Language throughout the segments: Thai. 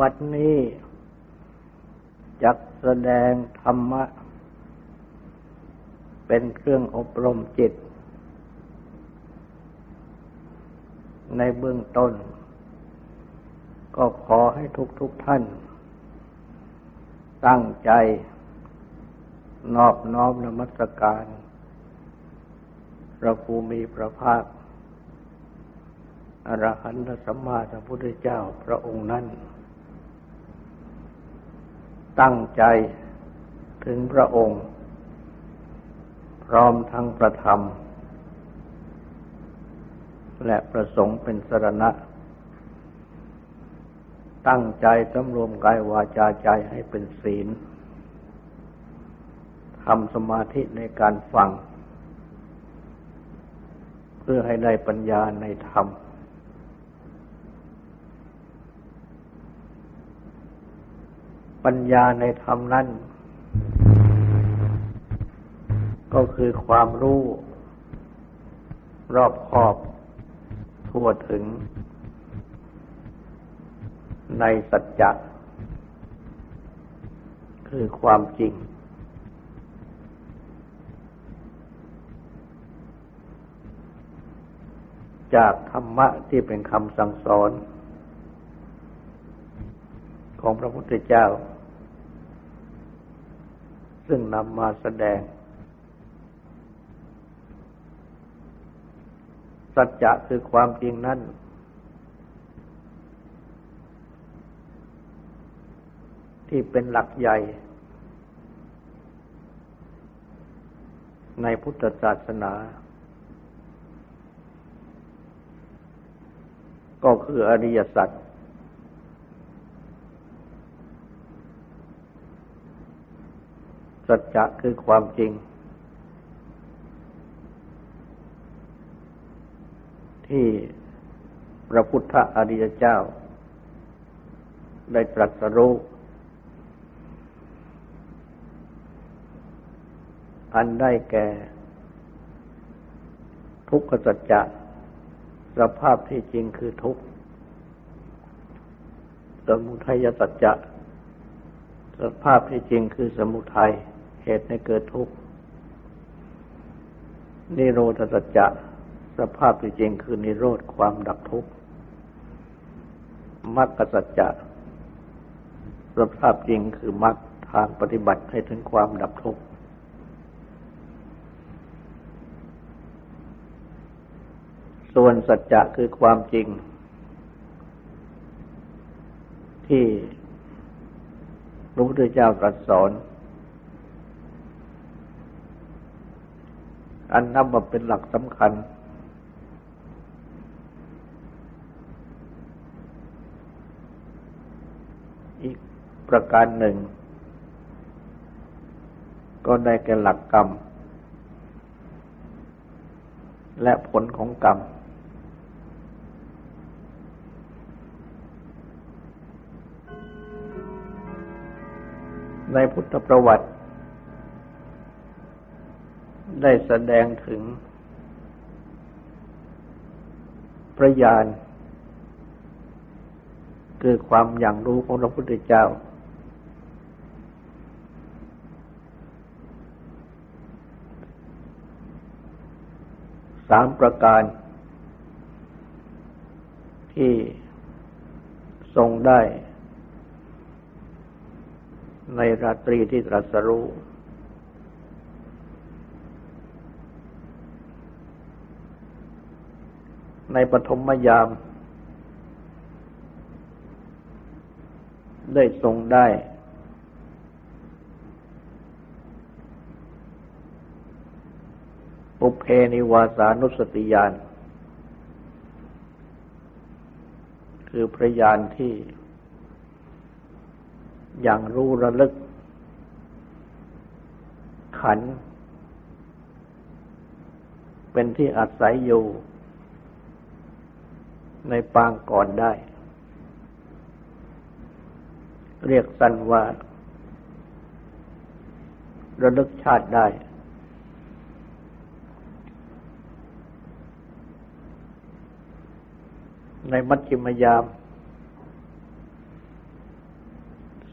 บัดนี้จักแสดงธรรมะ เป็นเครื่องอบรมจิต ในเบื้องต้น ก็ขอให้ทุกทุกท่าน ตั้งใจ นอบน้อมนมัสการ พระภูมิพระภาคอรหันตสัมมาสัมพุทธเจ้าพระองค์นั้น ตั้งใจถึงพระองค์ พร้อมทั้งประธรรม และประสงค์เป็นสรณะ ตั้งใจสำรวมกายวาจาใจให้เป็นศีลทำสมาธิในการฟัง เพื่อให้ได้ปัญญาในธรรม ปัญญาในธรรมนั้น ก็คือความรู้ รอบคอบ ทั่วถึง ในสัจจะคือความจริง จากธรรมะที่เป็นคำสั่งสอน ของพระพุทธเจ้า ซึ่งนำมาแสดง สัจจะคือความจริงนั้น ที่เป็นหลักใหญ่ ในพุทธศาสนา ก็คืออริยสัจ สัจจะคือความจริง ที่พระพุทธอริยเจ้า ได้ตรัสรู้อันได้แก่ ทุกขสัจจะสภาพที่จริงคือทุกข์สมุทัยสัจจะสภาพที่จริงคือสมุทัย เหตุให้เกิดทุกข์นิโรธสัจจะสภาพที่จริงคือนิโรธความดับทุกข์มรรคสัจจะสภาพจริงคือมรรคทางปฏิบัติให้ถึงความดับทุกข์ส่วนสัจจะคือความจริง ที่พระพุทธเจ้าตรัสสอน อันนับว่าเป็นหลักสำคัญ อีกประการหนึ่ง ก็ได้แก่หลักกรรม และผลของกรรมในพุทธประวัติ ได้แสดงถึงพระญาณคือความอย่างรู้ของพระพุทธเจ้า สามประการ ที่ทรงได้ ในราตรีที่ตรัสรู้ ในปฐมยาม ได้ทรงได้ ปุเพนิวาสานุสติยานคือพระยานที่อย่างรู้ระลึก ขัน เป็นที่อาศัยอยู่ ในปางก่อนได้ เรียกสั้นว่า ระลึกชาติได้ ในมัชฌิมยาม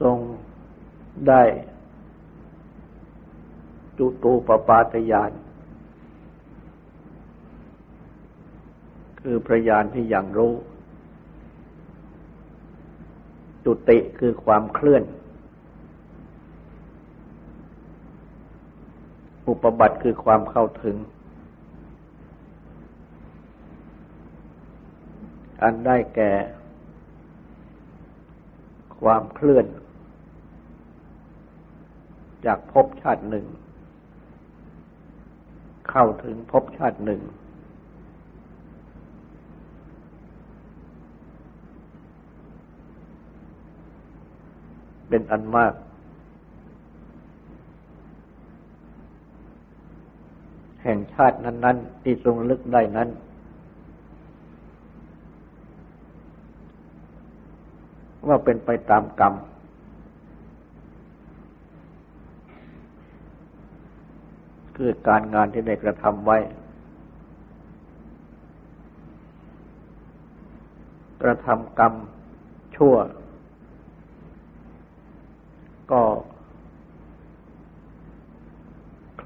ทรงได้จุตูปปาตยาน คือพระยานที่ยังรู้ จุติคือความเคลื่อน อุปบัติคือความเข้าถึง อันได้แก่ ความเคลื่อน จากภพชาติหนึ่ง เข้าถึงภพชาติหนึ่ง เป็นอันมาก แห่งชาตินั้น ๆ ที่ทรงลึกได้นั้น ว่าเป็นไปตามกรรมคือการงานที่ได้กระทำไว้ กระทำกรรมชั่ว ก็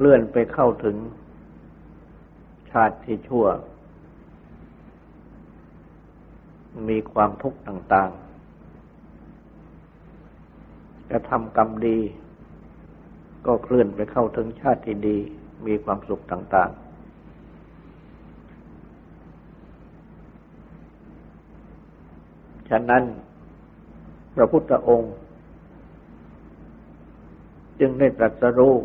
เคลื่อนไปเข้าถึง ชาติที่ชั่ว มีความทุกข์ต่างๆกระทำกรรมดี ก็เคลื่อนไปเข้าถึงชาติที่ดี มีความสุขต่าง ๆฉะนั้น พระพุทธองค์ จึงได้ตรัสรู้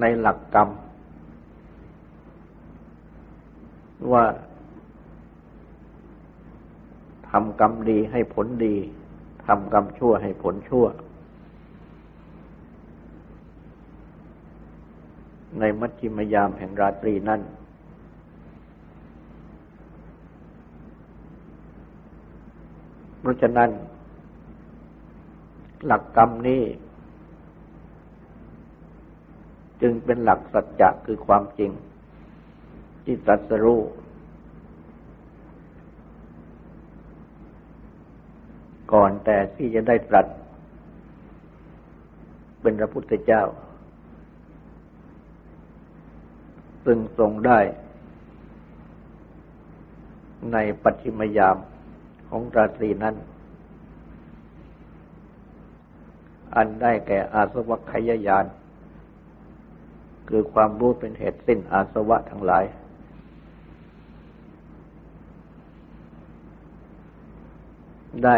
ในหลักกรรม ว่าทำกรรมดีให้ผลดีทำกรรมชั่วให้ผลชั่ว ในมัชฌิมยามแห่งราตรีนั้นเพราะฉะนั้น หลักกรรมนี้ จึงเป็นหลักสัจจะคือความจริง ที่ตรัสรู้ก่อนแต่ที่จะได้ตรัส เป็นพระพุทธเจ้า ซึ่งทรงได้ ในปัจฉิมยามของราตรีนั้น อันได้แก่อาสวัคยายาน คือความรู้เป็นเหตุสิ้นอาสวะทั้งหลาย ได้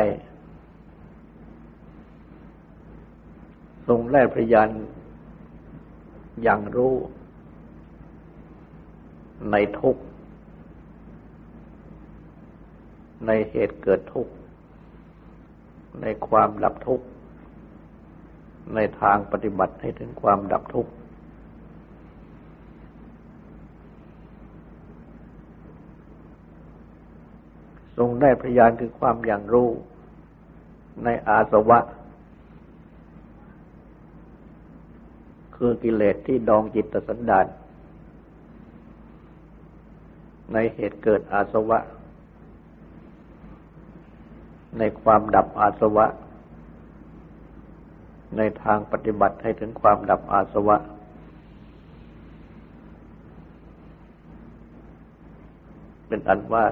ทรงแลพยานอย่างรู้ในทุกในเหตุเกิดทุกข์ในความดับทุกข์ในทางปฏิบัติให้ถึงความดับทุกข์ ทรงได้พยานคือความอย่างรู้ ในอาสวะ คือกิเลสที่ดองจิตสันดานในเหตุเกิดอาสวะ ในความดับอาสวะ ในทางปฏิบัติให้ถึงความดับอาสวะ เป็นอันว่า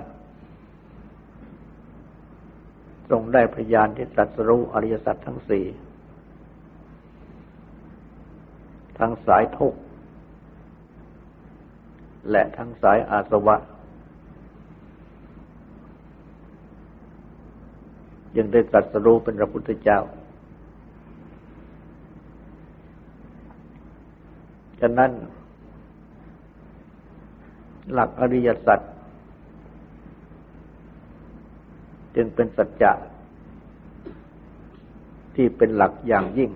ทรงได้พยานที่สัตรู้อริยสัจทั้งสี่ทั้งสายทุกข์และทั้งสายอาสวะ ยังได้ตรัสรู้เป็นพระพุทธเจ้า ฉะนั้น หลักอริยสัจ จึงเป็นสัจจะที่เป็นหลักอย่างยิ่ง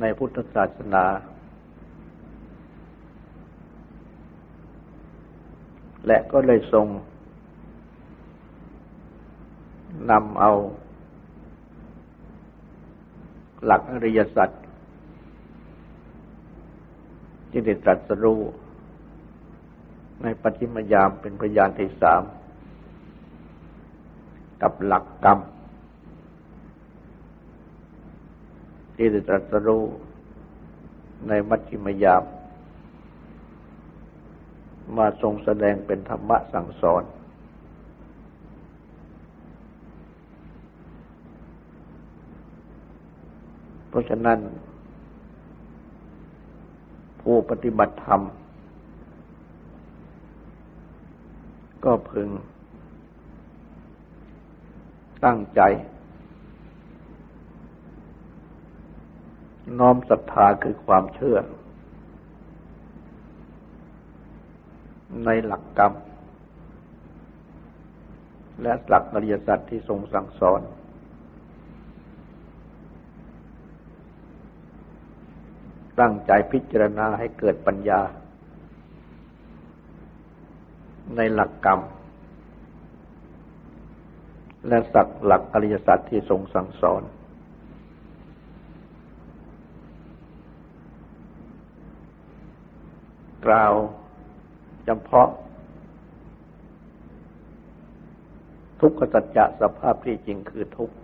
ในพุทธศาสนา และก็เลยทรงนำเอา หลักอริยสัจที่ได้ตรัสรู้ในปฏิมยามเป็นพยานที่สาม กับหลักกรรม ที่ได้ตรัสรู้ในมัชฌิมยาม มาทรงแสดงเป็นธรรมะสั่งสอน เพราะฉะนั้น ผู้ปฏิบัติธรรม ก็พึง ตั้งใจ น้อมศรัทธาคือความเชื่อ ในหลักกรรม และหลักอริยสัจที่ทรงสั่งสอน ตั้งใจพิจารณาให้เกิดปัญญา ในหลักกรรม และสักหลักอริยสัจที่ทรงสั่งสอน กล่าวจำเพาะ ทุกขสัจจะสภาพที่จริงคือทุกข์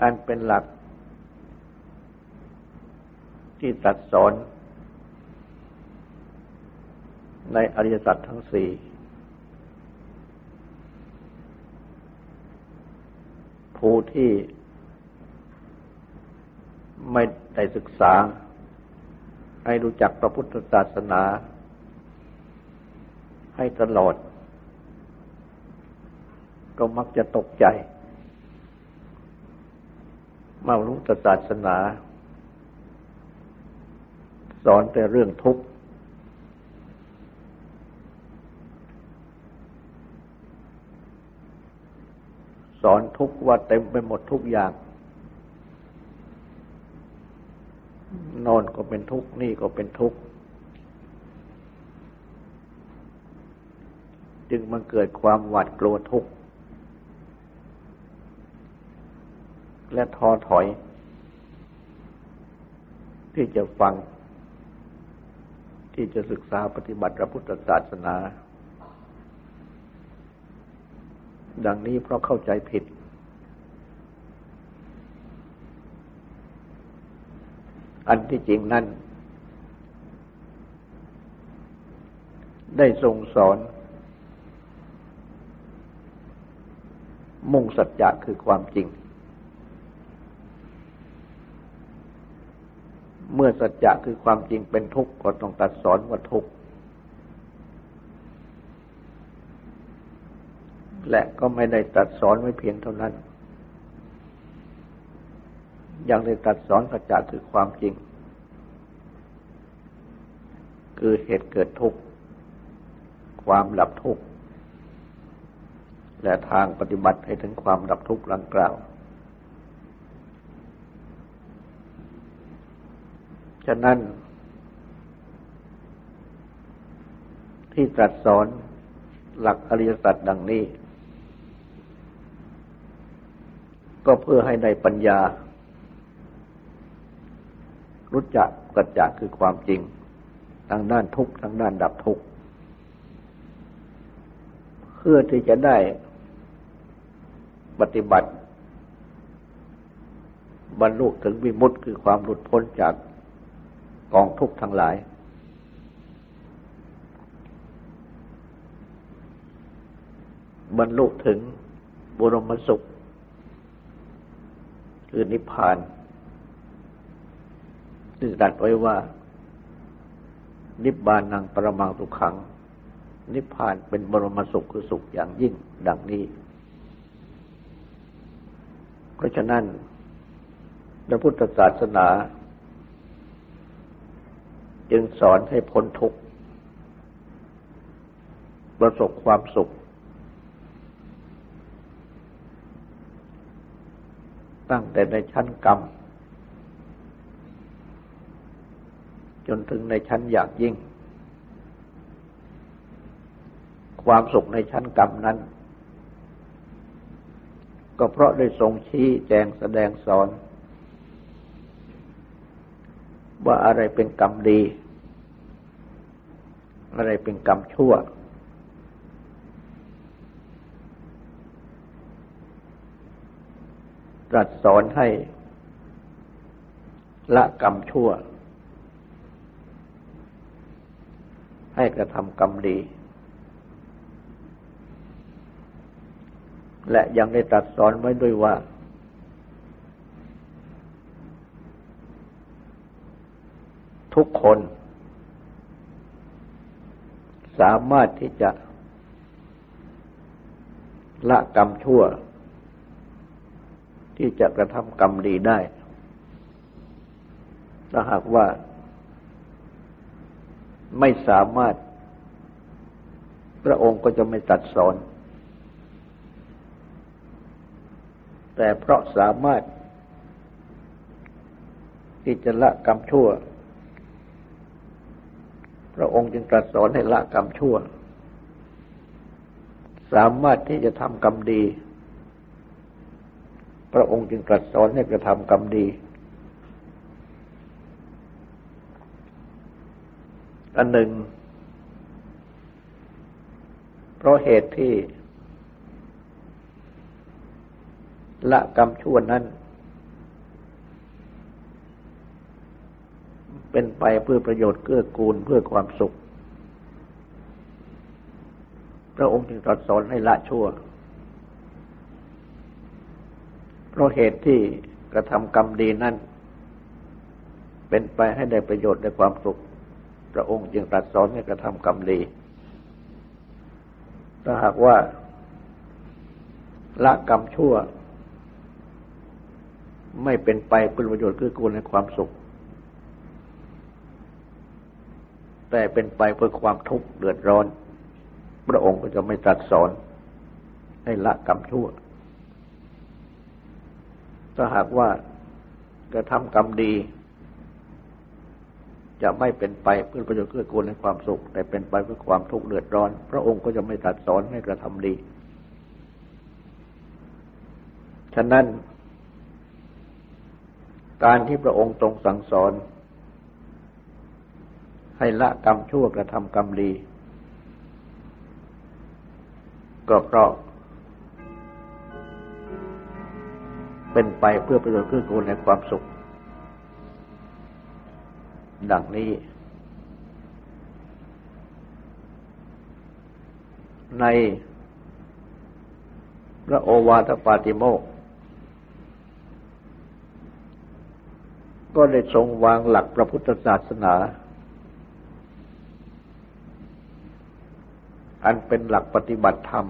อันเป็นหลัก ที่ตัดสอน ในอริยสัจทั้งสี่ ผู้ที่ไม่ได้ศึกษา ให้รู้จักพระพุทธศาสนา ให้ตลอด ก็มักจะตกใจมารู้ศาสนา สอนแต่เรื่องทุกข์ อนทุกว่าเต็มไปหมดทุกอย่างนอนก็เป็นทุกข์นี่ก็เป็นทุกข์จึงมันเกิดความหวาดกลัวทุกข์และท้อถอย ที่จะฟัง ที่จะศึกษาปฏิบัติพระพุทธศาสนา ดังนี้เพราะเข้าใจผิด อันที่จริงนั้น ได้ทรงสอน มุ่งสัจจะคือความจริง เมื่อสัจจะคือความจริงเป็นทุกข์ก็ต้องตัดสอนว่าทุกข์ และก็ไม่ได้ตัดสอนไว้เพียงเท่านั้น ยังได้ตัดสอนสัจจะคือความจริง คือเหตุเกิดทุกข์ความดับทุกข์และทางปฏิบัติให้ถึงความดับทุกข์ลังกล่าว ฉะนั้น ที่ตรัสสอนหลักอริยสัจดังนี้ ก็เพื่อให้ได้ปัญญา รู้จักกัจจะคือความจริงทางด้านทุกข์ทางด้านดับทุกข์เพื่อที่จะได้ปฏิบัติ บรรลุถึงวิมุตติคือความหลุดพ้นจากกองทุกข์ทั้งหลาย บรรลุถึงบุรมสุข คือนิพพานซึ่งตัดไว้ว่า นิบานนังปรมังสุขขัง นิพพานเป็นบรมสุขคือสุขอย่างยิ่งดังนี้ เพราะฉะนั้นพระพุทธศาสนา จึงสอนให้พ้นทุกข์ประสบความสุข ตั้งแต่ในชั้นกรรม จนถึงในชั้นอยากยิ่ง ความสุขในชั้นกรรมนั้น ก็เพราะได้ทรงชี้แจงแสดงสอน ว่าอะไรเป็นกรรมดี อะไรเป็นกรรมชั่ว ตรัสสอนให้ละกรรมชั่ว ให้กระทำกรรมดี และยังได้ตรัสสอนไว้ด้วยว่า ทุกคน สามารถที่จะละกรรมชั่ว ที่จะกระทำกรรมดีได้ ถ้าหากว่าไม่สามารถ พระองค์ก็จะไม่ตัดสอน แต่เพราะสามารถ ที่จะละกรรมชั่ว พระองค์จึงตรัสสอนให้ละกรรมชั่ว สามารถที่จะทำกรรมดี พระองค์จึงตรัสสอนให้กระทำกรรมดี อันหนึ่ง เพราะเหตุที่ ละกรรมชั่วนั้น เป็นไปเพื่อประโยชน์เกื้อกูลเพื่อความสุข พระองค์จึงตรัสสอนให้ละชั่ว เพ ราะเหตุที่กระทำกรรมดีนั้น เป็นไปให้ได้ประโยชน์ได้ความสุข พระองค์จึงตรัสสอนให้กระทำกรรมดีถ้าหากว่าละกรรมชั่ว ไม่เป็นไปเพื่อประโยชน์คือกูลในความสุข แต่เป็นไปเพื่อความทุกข์เดือดร้อน พระองค์ก็จะไม่ตรัสสอนให้ละกรรมชั่ว ถ้าหากว่ากระทำกรรมดี จะไม่เป็นไปเพื่อประโยชน์เพื่อกูลในความสุข แต่เป็นไปเพื่อความทุกข์เดือดร้อน พระองค์ก็จะไม่ตัดสอนให้กระทำดี ฉะนั้น การที่พระองค์ทรงสั่งสอน ให้ละกรรมชั่วกระทำกรรมดี ก็เพราะ เป็นไปเพื่อประโยชน์เพื่อกูลในความสุข ดังนี้ ในพระโอวาทปาติโมก ก็ได้ทรงวางหลักพระพุทธศาสนา อันเป็นหลักปฏิบัติธรรม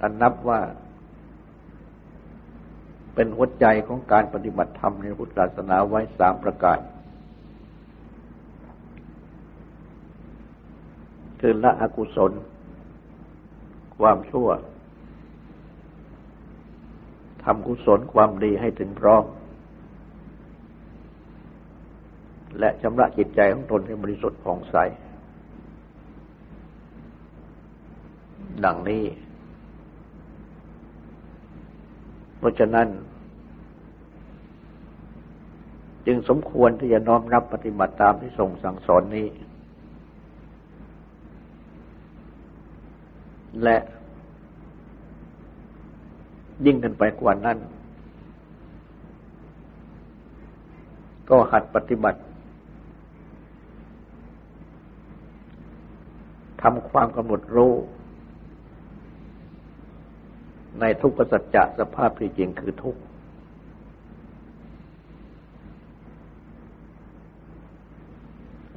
อันนับว่า เป็นหัวใจของการปฏิบัติธรรมในพุทธศาสนาไว้สามประการ คือละอกุศล ความชั่วทำกุศลความดีให้ถึงพร้อม และชำระจิตใจของตนให้บริสุทธิ์ผ่องใส ดังนี้ ราะฉะนั้น จึงสมควรที่จะน้อมรับปฏิบัติตามที่ทรงสั่งสอนนี้ และยิ่งกันไปกว่านั้น ก็หัดปฏิบัติทำความกำหนดรู้ ในทุกขสัจจะสภาพที่จริงคือทุกข์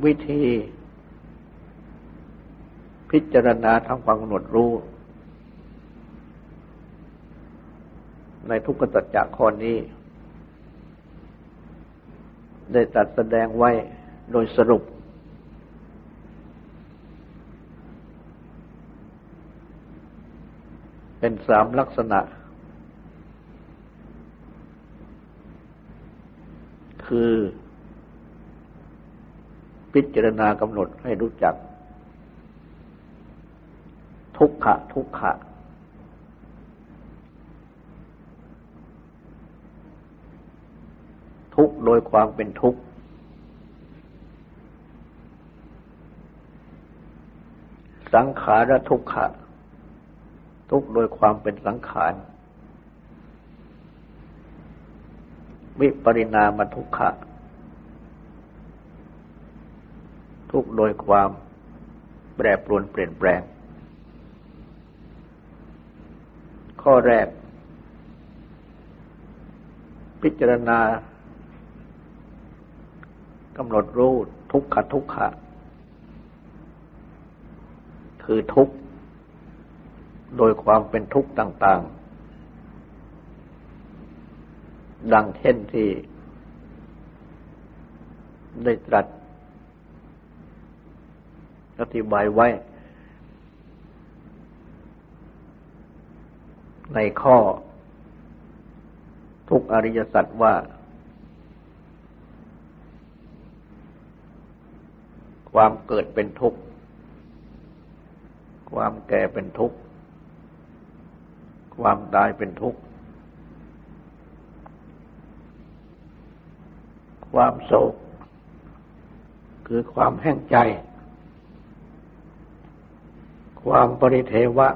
วิธีพิจารณาทำความกำหนดรู้ ในทุกขสัจจะข้อนี้ ได้ตัดแสดงไว้โดยสรุป เป็นสามลักษณะ คือ พิจารณากำหนดให้รู้จัก ทุกขะ ทุกขะ ทุกโดยความเป็นทุกข์สังขารทุกขะ ทุกโดยความเป็นสังขาร วิปริณามทุกขะ ทุกโดยความแปรปรวนเปลี่ยนแปลง ข้อแรก พิจารณากำหนดรู้ทุกขะทุกขะ คือทุก โดยความเป็นทุกข์ต่างๆ ดังเช่นที่ ได้ตรัสอธิบายไว้ ในข้อ ทุกอริยสัจว่า ความเกิดเป็นทุกข์ ความแก่เป็นทุกข์ ความตายเป็นทุกข์ ความโศก คือความแห้งใจ ความปริเทวะ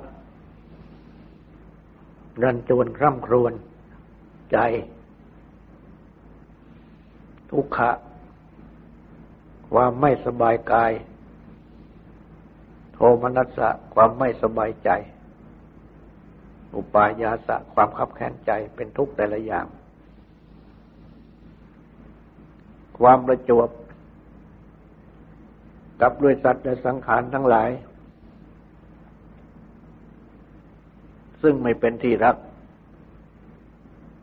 รันจวนคร่ำครวญใจ ทุกขะ ความไม่สบายกาย โทมนัสสะความไม่สบายใจ อุปายาสะความขับแค้นใจเป็นทุกข์แต่ละอย่าง ความประจวบ กับด้วยสัตว์และสังขารทั้งหลาย ซึ่งไม่เป็นที่รัก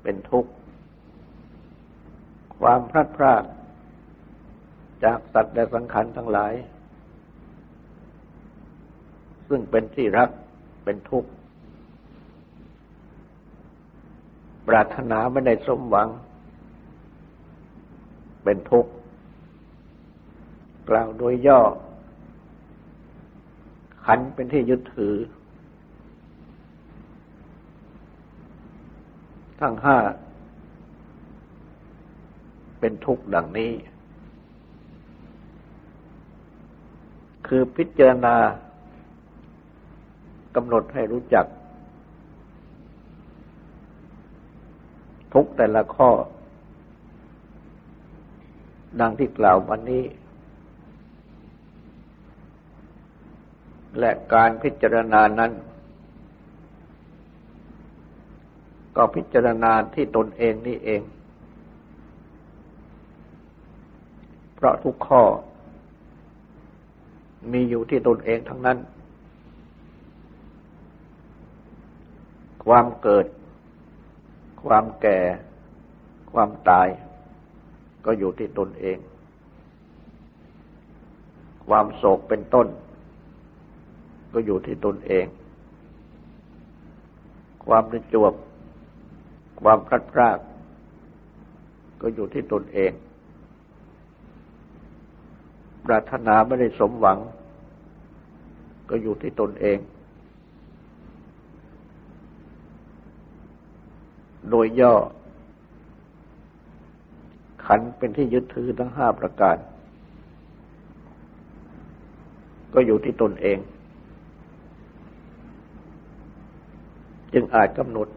เป็นทุกข์ ความพลัดพรากจากสัตว์และสังขารทั้งหลาย ซึ่งเป็นที่รักเป็นทุกข์ ปรารถนาไม่ได้สมหวัง เป็นทุกข์กล่าวโดยย่อ ขันเป็นที่ยึดถือ ทั้งห้า เป็นทุกข์ดังนี้ คือพิจารณากำหนดให้รู้จัก ทุกแต่ละข้อ ดังที่กล่าววันนี้ และการพิจารณานั้น ก็พิจารณาที่ตนเองนี่เอง เพราะทุกข้อ มีอยู่ที่ตนเองทั้งนั้น ความเกิด ความแก่ ความตาย ก็อยู่ที่ตนเอง ความโศกเป็นต้น ก็อยู่ที่ตนเอง ความประจวบ ความพลัดพราก ก็อยู่ที่ตนเอง ปรารถนาไม่ได้สมหวัง ก็อยู่ที่ตนเอง โดยย่อ ขันเป็นที่ยึดถือทั้งห้าประการ ก็อยู่ที่ตนเอง จึงอาจกำหนด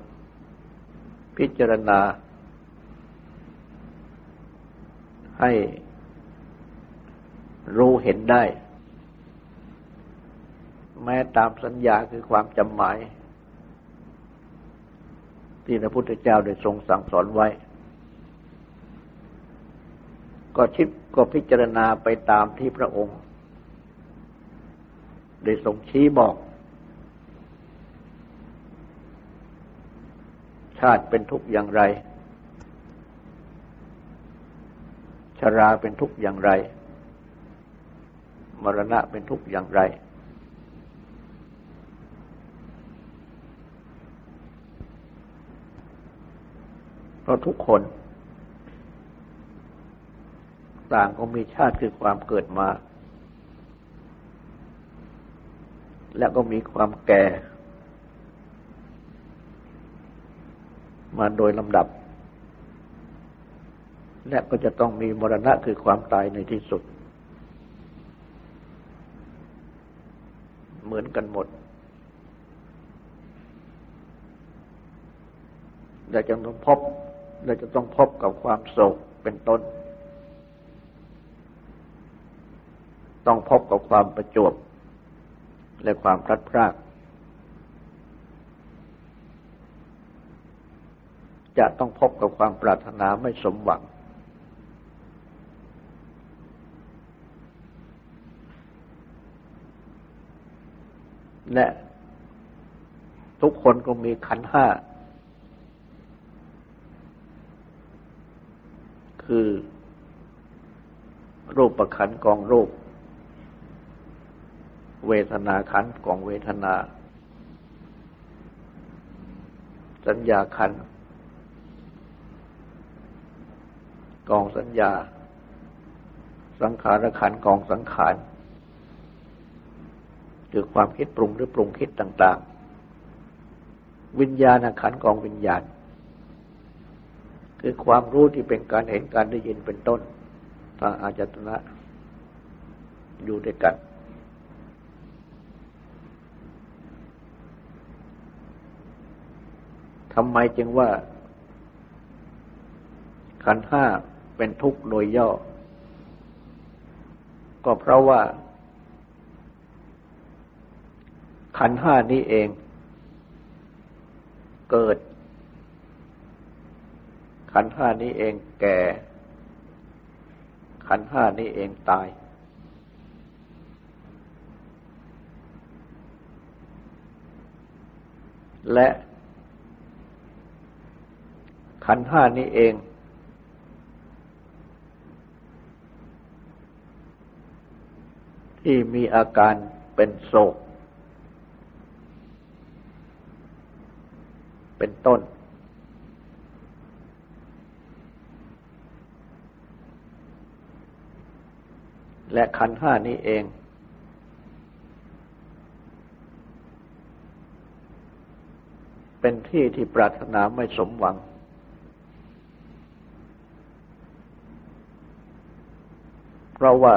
พิจารณา ให้รู้เห็นได้ แม้ตามสัญญาคือความจำหมาย ที่พระพุทธเจ้าได้ทรงสั่งสอนไว้ ก็ชิดก็พิจารณาไปตามที่พระองค์ ได้ทรงชี้บอก ชาติเป็นทุกข์อย่างไร ชราเป็นทุกข์อย่างไร มรณะเป็นทุกข์อย่างไร เพราะทุกคน ต่างก็มีชาติคือความเกิดมา และก็มีความแก่ มาโดยลำดับ และก็จะต้องมีมรณะคือความตายในที่สุด เหมือนกันหมดและจึงต้องพบ เราจะต้องพบกับความโศกเป็นต้น ต้องพบกับความประจวบ และความพลัดพราก จะต้องพบกับความปรารถนาไม่สมหวัง และทุกคนก็มีขันห้า คือ รูปประขันกองรูป เวทนาขันกองเวทนา สัญญาขันกองสัญญา สังขารขันกองสังขารคือความคิดปรุงหรือปรุงคิดต่าง ๆ วิญญาณขันกองวิญญาณ คือความรู้ที่เป็นการเห็นการได้ยินเป็นต้นทางอาจตนะอยู่ด้วยกัน ทำไมจึงว่า ขันห้าเป็นทุกข์โดยย่อ ก็เพราะว่า ขันห้านี้เอง เกิด ขันห้านี้เองแก่ ขันห้านี้เองตาย และขันห้านี้เอง ที่มีอาการเป็นโศก เป็นต้น และขันห้านี้เอง เป็นที่ที่ปรารถนาไม่สมหวัง เพราะว่า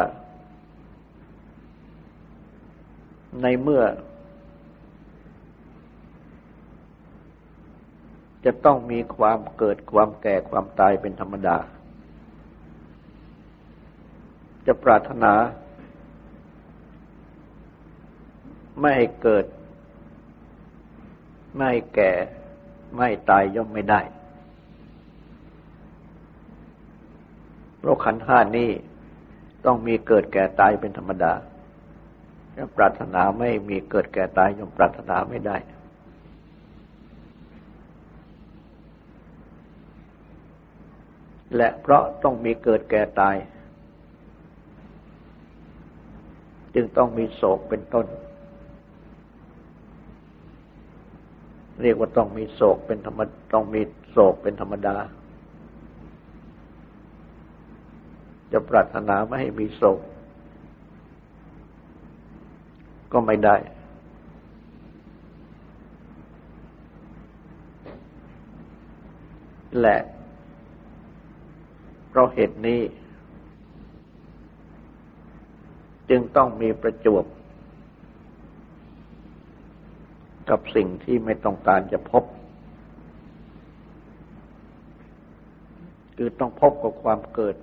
ในเมื่อ จะต้องมีความเกิดความแก่ความตายเป็นธรรมดา จะปรารถนา ไม่ให้เกิด ไม่แก่ ไม่ตายย่อมไม่ได้เพราะขันห้านี้ต้องมีเกิดแก่ตายเป็นธรรมดาถ้าปรารถนาไม่มีเกิดแก่ตายย่อมปรารถนาไม่ได้ และเพราะต้องมีเกิดแก่ตาย จึงต้องมีโศกเป็นต้น เรียกว่าต้องมีโศกเป็นธรรมต้องมีโศกเป็นธรรมดา จะปรารถนาไม่ให้มีโศก ก็ไม่ได้และเพราะเหตุนี้ จึงต้องมีประจวบ กับสิ่งที่ไม่ต้องการจะพบ คือต้องพบกับความเกิด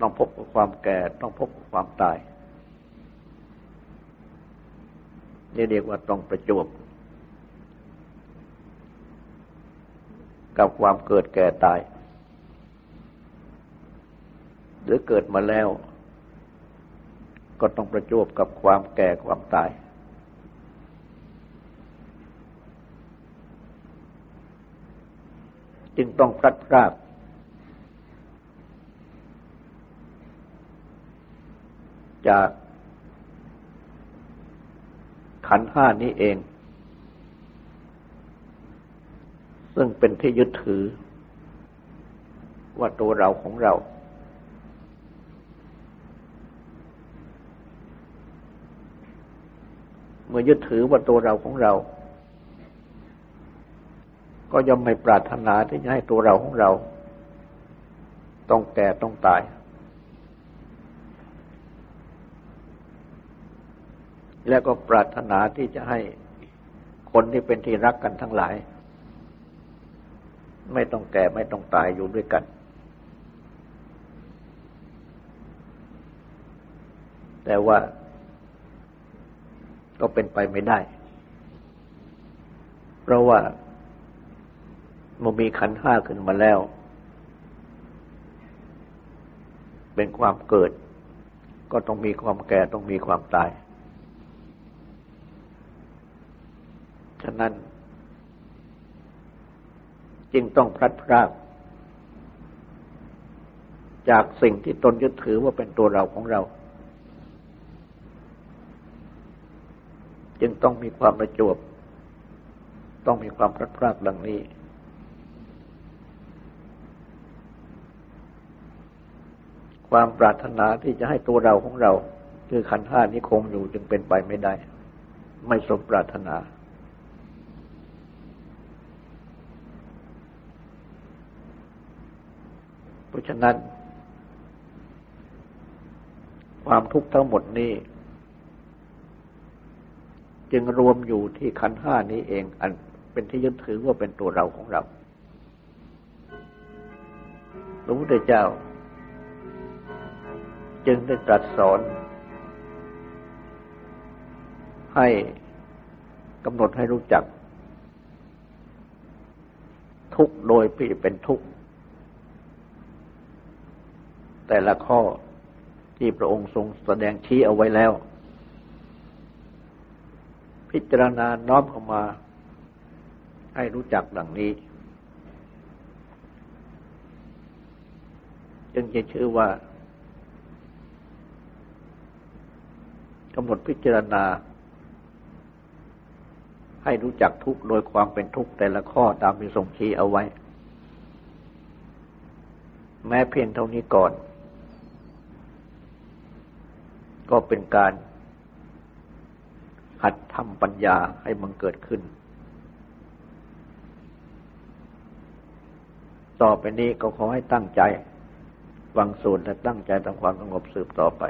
ต้องพบกับความแก่ ต้องพบกับความตายนี่เรียกว่าต้องประจวบ กับความเกิดแก่ตาย หรือเกิดมาแล้ว ก็ต้องประจวบกับความแก่ความตาย จึงต้องพลัดพรากจากขันห้านี้เอง ซึ่งเป็นที่ยึดถือว่าตัวเราของเรา มื่อยึดถือว่าตัวเราของเรา ก็ย่อมไม่ปรารถนาที่จะให้ตัวเราของเรา ต้องแก่ต้องตาย และก็ปรารถนาที่จะให้คนที่เป็นที่รักกันทั้งหลาย ไม่ต้องแก่ไม่ต้องตายอยู่ด้วยกัน แต่ว่า ก็เป็นไปไม่ได้ เพราะว่ามันมีขันห้าขึ้นมาแล้ว เป็นความเกิด ก็ต้องมีความแก่ต้องมีความตาย ฉะนั้น จึงต้องพลัดพรากจากสิ่งที่ตนยึดถือว่าเป็นตัวเราของเรา จึงต้องมีความประจวบ ต้องมีความพลัดพรากดังนี้ ความปรารถนาที่จะให้ตัวเราของเรา คือขันธ์ห้านี้คงอยู่จึงเป็นไปไม่ได้ ไม่สมปรารถนาเพราะฉะนั้น ความทุกข์ทั้งหมดนี้ จึงรวมอยู่ที่ขันห้านี้เอง อันเป็นที่ยึดถือว่าเป็นตัวเราของเราพระพุทธเจ้า จึงได้ตรัสสอน ให้กำหนดให้รู้จัก ทุกโดยพี่เป็นทุกแต่ละข้อที่พระองค์ทรงแสดงชี้เอาไว้แล้ว พิจารณาน้อมเข้ามา ให้รู้จักดังนี้ จึงจะชื่อว่ากำหนดพิจารณา ให้รู้จักทุกโดยความเป็นทุกแต่ละข้อตามที่ทรงชี้เอาไว้ แม้เพียงเท่านี้ก่อน ก็เป็นการ หัดทำปัญญาให้มันเกิดขึ้น ต่อไปนี้ก็ขอให้ตั้งใจฟังสูตรและตั้งใจทำความสงบสืบต่อไป